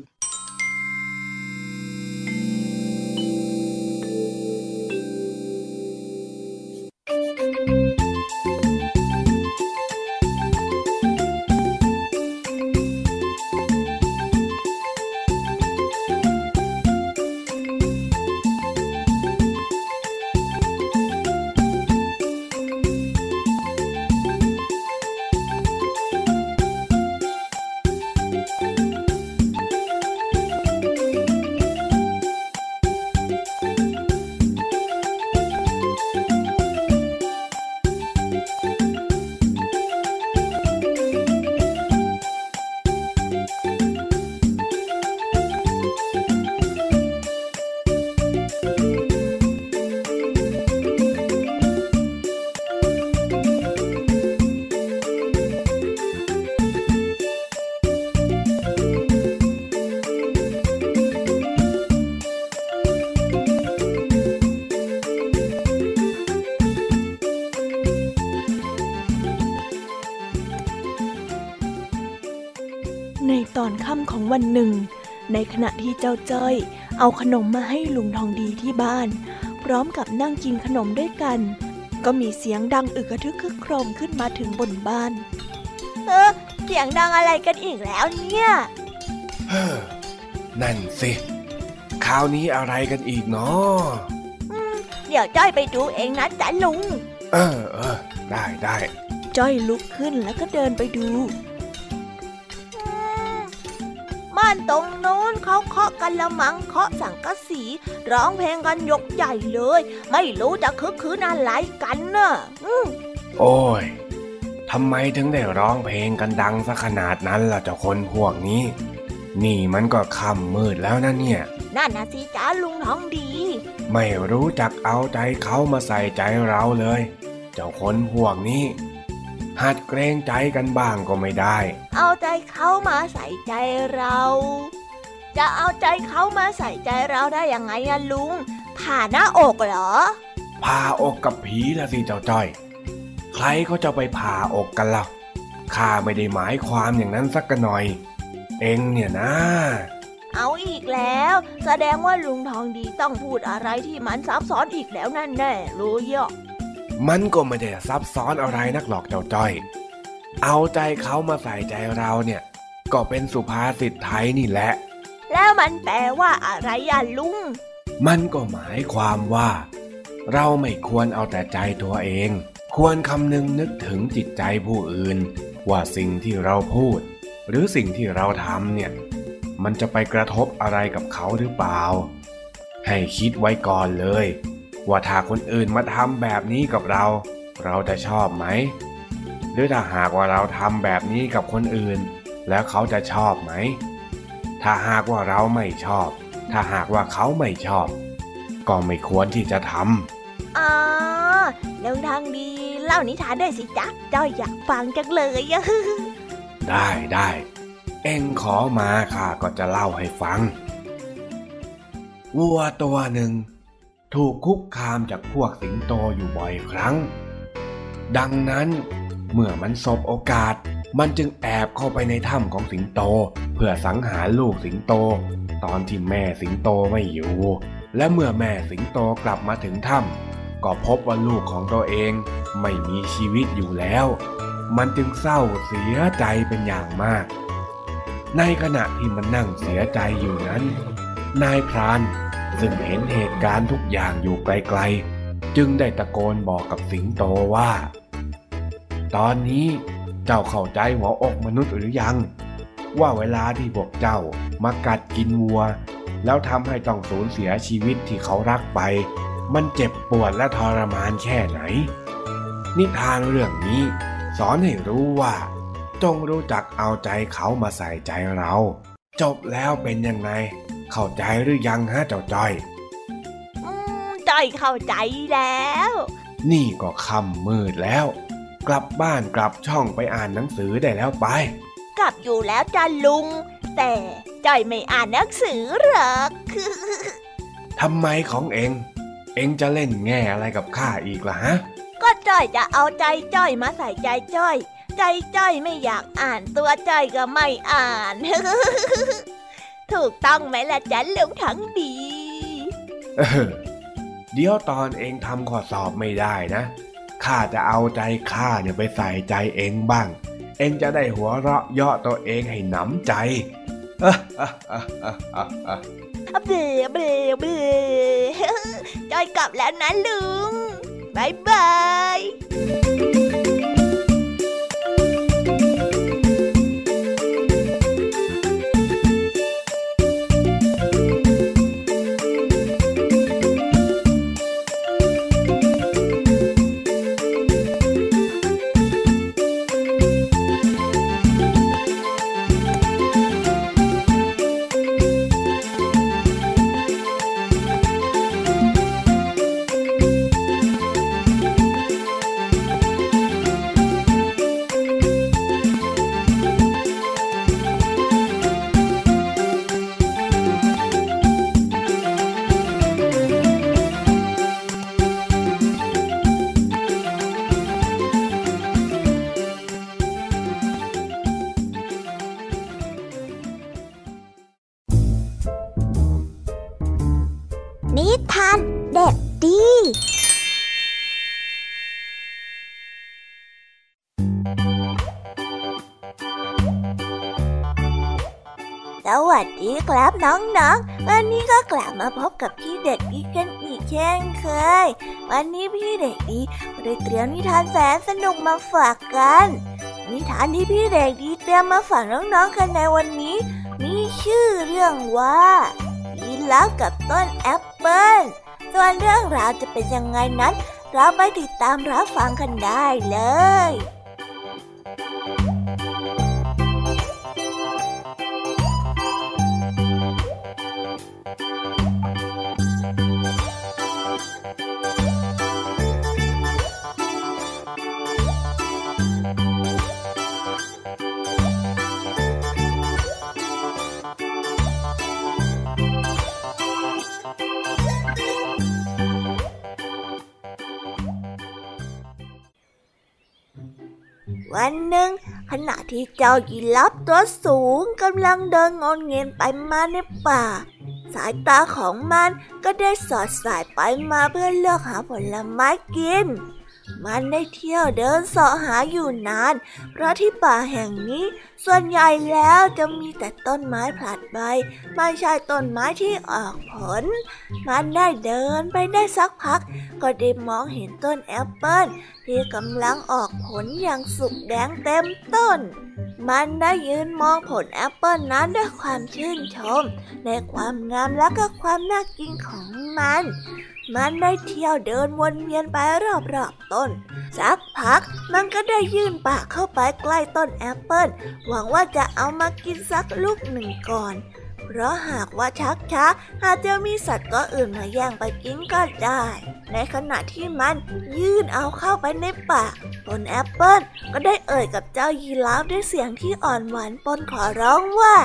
วันหนึ่ง ในขณะที่เจ้าจ้อย เอาขนมมาให้ลุงทองดีที่บ้าน พร้อมกับนั่งกินขนมด้วยกัน ก็มีเสียงดังอึกระทึกคึกโครมขึ้นมาถึงบนบ้าน เออเสียงดังอะไรกันอีกแล้วเนี่ยเฮ้อนั่นสิคราวนี้อะไรกันอีกเนาะเดี๋ยวจ้อยไปดูเองนะจ๊ะลุง เออเออได้ได้จ้อยลุกขึ้นแล้วก็เดินไปดู บ้านตรงโน้นเขาเคาะกันละมังเคาะสังกะสี ร้องเพลงกันยกใหญ่เลย ไม่รู้จะคึกคืนอะไรกันน่ะโอ้ยทำไมถึงได้ร้องเพลงกันดังซะขนาดนั้นล่ะเจ้าคนพวกนี้ นี่มันก็ค่ำมืดแล้วนะเนี่ย นั่นนะสิจ้าลุงท้องดี ไม่รู้จักเอาใจเขามาใส่ใจเราเลย เจ้าคนพวกนี้ หัดเกรงใจกันบ้างก็ไม่ได้ เอาใจเขามาใส่ใจเรา จะเอาใจเขามาใส่ใจเราได้ยังไงอะลุง ผ่าหน้าอกเหรอ ผ่าอกกับผีละสิเจ้าจ้อย ใครเขาจะไปผ่าอกกันล่ะข้าไม่ได้หมายความอย่างนั้นสักหน่อย เองเนี่ยนะ เอาอีกแล้ว แสดงว่าลุงทองดีต้องพูดอะไรที่มันซับซ้อนอีกแล้วนั่นแน่รู้ยะ มันก็ไม่ได้ซับซ้อนอะไรนักหรอกเจ้าจ้อย เอาใจเขามาใส่ใจเราเนี่ย ก็เป็นสุภาษิตไทยนี่แหละ แล้วมันแปลว่าอะไรอะลุง มันก็หมายความว่า เราไม่ควรเอาแต่ใจตัวเอง ควรคำนึงนึกถึงจิตใจผู้อื่น ว่าสิ่งที่เราพูด หรือสิ่งที่เราทำเนี่ย มันจะไปกระทบอะไรกับเขาหรือเปล่า ให้คิดไว้ก่อนเลย ว่าถ้าคนอื่นมาทำแบบนี้กับเรา เราจะชอบไหม หรือถ้าหากว่าเราทำแบบนี้กับคนอื่น แล้วเขาจะชอบไหม ถ้าหากว่าเราไม่ชอบ ถ้าหากว่าเขาไม่ชอบ ก็ไม่ควรที่จะทอ๋อลุงทองดีเล่านิทานได้วยสิจ๊ะจ้อยอยากฟังจังเลยอะำได้ได้เอ็งขอมาข้าก็จะเล่าให้ฟังวัวตัวหนึ่ง ถูกคุกคามจากพวกสิงโตอยู่บ่อยครั้ง ดังนั้นเมื่อมันสบโอกาส มันจึงแอบเข้าไปในถ้ำของสิงโต เพื่อสังหารลูกสิงโต ตอนที่แม่สิงโตไม่อยู่ และเมื่อแม่สิงโตกลับมาถึงถ้ำก็พบว่าลูกของตัวเองไม่มีชีวิตอยู่แล้ว มันจึงเศร้าเสียใจเป็นอย่างมาก ในขณะที่มันนั่งเสียใจอยู่นั้น นายพราน ซึ่งเห็นเหตุการณ์ทุกอย่างอยู่ไกลๆ จึงได้ตะโกนบอกกับสิงโตว่า ตอนนี้เจ้าเข้าใจหัวอกมนุษย์หรือยัง ว่าเวลาที่พวกเจ้ามากัดกินวัว แล้วทำให้ต้องสูญเสียชีวิตที่เขารักไป มันเจ็บปวดและทรมานแค่ไหน นิทานเรื่องนี้ สอนให้รู้ว่า จงรู้จักเอาใจเขามาใส่ใจเรา จบแล้วเป็นยังไง เข้าใจหรือยังฮะเจ้าจ้อยอืมจ้อยเข้าใจแล้ว นี่ก็ค่ำมืดแล้ว กลับบ้านกลับช่องไปอ่านหนังสือได้แล้วไป กลับอยู่แล้วจ้าลุง แต่จ้อยไม่อ่านหนังสือหรอกทำไมของเองเองจะเล่นแง่อะไรกับข้าอีกล่ะฮะ ก็จ้อยจะเอาใจจ้อยมาใส่ใจจ้อย ใจจ้อยไม่อยากอ่านตัวจ้อยก็ไม่อ่าน ถูกต้องไหมล่ะจ๊ะลุงทั้งดีเออเดี๋ยวตอนเองทำข้อสอบไม่ได้นะข้าจะเอาใจข้าเนี่ยไปใส่ใจเองบ้าง เองจะได้หัวเราะเยาะตัวเองให้หนำใจเบลเบลเบลจ้อยกลับแล้วนะลุงบายบาย ก็กลับมาพบกับพี่เด็กดีกันอีกเช่นเคย วันนี้พี่เด็กดีได้เตรียมนิทานแสนสนุกมาฝากกัน นิทานที่พี่เด็กดีเตรียมมาฝากน้องๆกันในวันนี้ มีชื่อเรื่องว่ายีราฟกับต้นแอปเปิ้ลส่วนเรื่องราวจะเป็นยังไงนั้น เราไปติดตามรับฟังกันได้เลย วันหนึ่งขณะที่เจ้ายีรับตัวสูงกำลังเดินงอนเงียนไปมาในป่า สายตาของมันก็ได้สอดสายไปมาเพื่อเลือกหาผลไม้กิน มันได้เที่ยวเดินเสาะหาอยู่นาน เพราะที่ป่าแห่งนี้ ส่วนใหญ่แล้วจะมีแต่ต้นไม้ผลัดใบ ไม่ใช่ต้นไม้ที่ออกผล มันได้เดินไปได้สักพัก ก็ได้มองเห็นต้นแอปเปิ้ลที่กำลังออกผลอย่างสุกแดงเต็มต้น มันได้ยืนมองผลแอปเปิลนั้นด้วยความชื่นชม ในความงามและก็ความน่ากินของมัน มันได้เที่ยวเดินวนเวียนไปรอบๆต้น สักพักมันก็ได้ยื่นปากเข้าไปใกล้ต้นแอปเปิลหวังว่าจะเอามากินสักลูกหนึ่งก่อน เพราะหากว่าชักช้าอาจจะมีสัตว์ตัวอื่นมาแย่งไปกินก็ได้ ในขณะที่มันยื่นเอาเข้าไปในปากต้นแอปเปิลก็ได้เอ่ยกับเจ้ายีราฟด้วยเสียงที่อ่อนหวานปนขอร้องว่า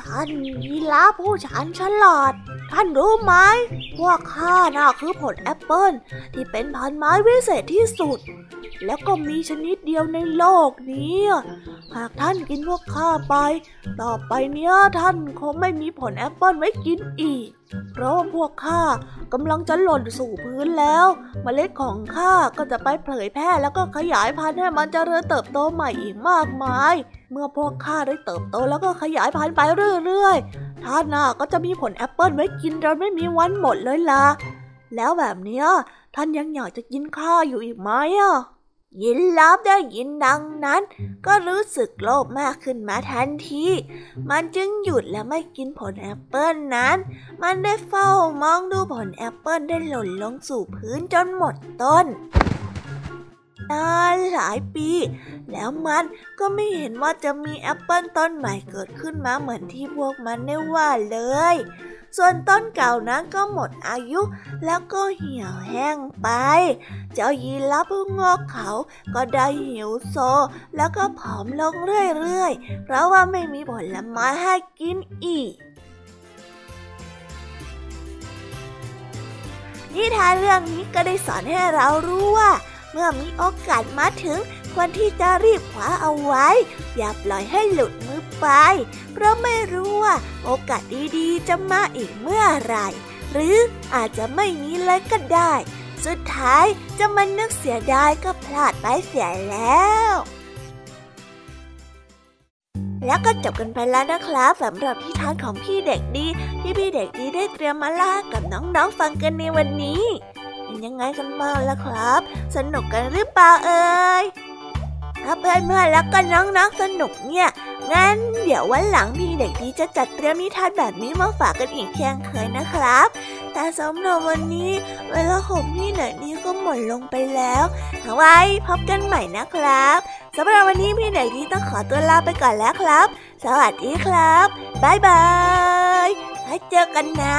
ท่านยีราฟผู้แสนฉลาด ท่านรู้ไหมว่าข้าน่ะคือผลแอปเปิลที่เป็นพันไม้วิเศษที่สุด แล้วก็มีชนิดเดียวในโลกนี้ หากท่านกินพวกข้าไป ต่อไปเนี้ยท่านคงไม่มีผลแอปเปิลไว้กินอีก เพราะว่าพวกข้ากำลังจะหล่นสู่พื้นแล้วเมล็ดของข้าก็จะไปเผยแพร่แล้วก็ขยายพันธุ์ให้มันเจริญเติบโตใหม่อีกมากมาย เมื่อพวกข้าได้เติบโตแล้วก็ขยายพันธุ์ไปเรื่อยๆ ท่านน่ะก็จะมีผลแอปเปิลไว้กินโดยไม่มีวันหมดเลยล่ะ แล้วแบบเนี้ยท่านยังอยากจะกินข้าอยู่อีกไหมอะยีราฟได้ยินดังนั้น ก็รู้สึกโลภมากขึ้นมาทันที มันจึงหยุดและไม่กินผลแอปเปิลนั้น มันได้เฝ้ามองดูผลแอปเปิลได้หล่นลงสู่พื้นจนหมดต้น นานหลายปี แล้วมันก็ไม่เห็นว่าจะมีแอปเปิลต้นใหม่เกิดขึ้นมาเหมือนที่พวกมันได้ว่าเลย ส่วนต้นเก่านั้นก็หมดอายุแล้วก็เหี่ยวแห้งไป เจ้ายีราฟผู้งอกเขาก็ได้หิวโซ แล้วก็ผอมลงเรื่อยๆ เพราะว่าไม่มีผลไม้ให้กินอีกนิทานเรื่องนี้ก็ได้สอนให้เรารู้ว่า เมื่อมีโอกาสมาถึง ควรที่จะรีบคว้าเอาไว้ อย่าปล่อยให้หลุดมือไป เพราะไม่รู้ว่าโอกาสดีๆ จะมาอีกเมื่อไหร่หรืออาจจะไม่มีเลยก็ได้ สุดท้ายจะมานึกเสียดายก็พลาดไปเสียแล้วแล้วก็จบกันไปแล้วนะครับสำหรับที่ทานของพี่เด็กดีที่พี่เด็กดีได้เตรียมมาล่ากับน้องๆฟังกันในวันนี้ เป็นยังไงกันบ้างล่ะครับ สนุกกันหรือเปล่าเอ่ยถ้าเพื่อนๆแล้วก็น้องๆสนุกเนี่ย งั้นเดี๋ยววันหลังพี่เด็กดีจะจัดเตรียมนิทานแบบนี้มาฝากกันอีกเช่นเคยนะครับ แต่สำหรับวันนี้ เวลาของพี่เด็กดีก็หมดลงไปแล้วเอาไว้พบกันใหม่นะครับสำหรับวันนี้พี่เด็กดีต้องขอตัวลาไปก่อนแล้วครับ สวัสดีครับบ๊ายบายไว้เจอกันนะ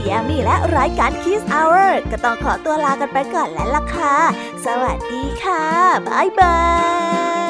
พี่ยามีและรายการ Kiss Hour ก็ต้องขอตัวลากันไปก่อนแล้วล่ะค่ะ สวัสดีค่ะ บ๊ายบาย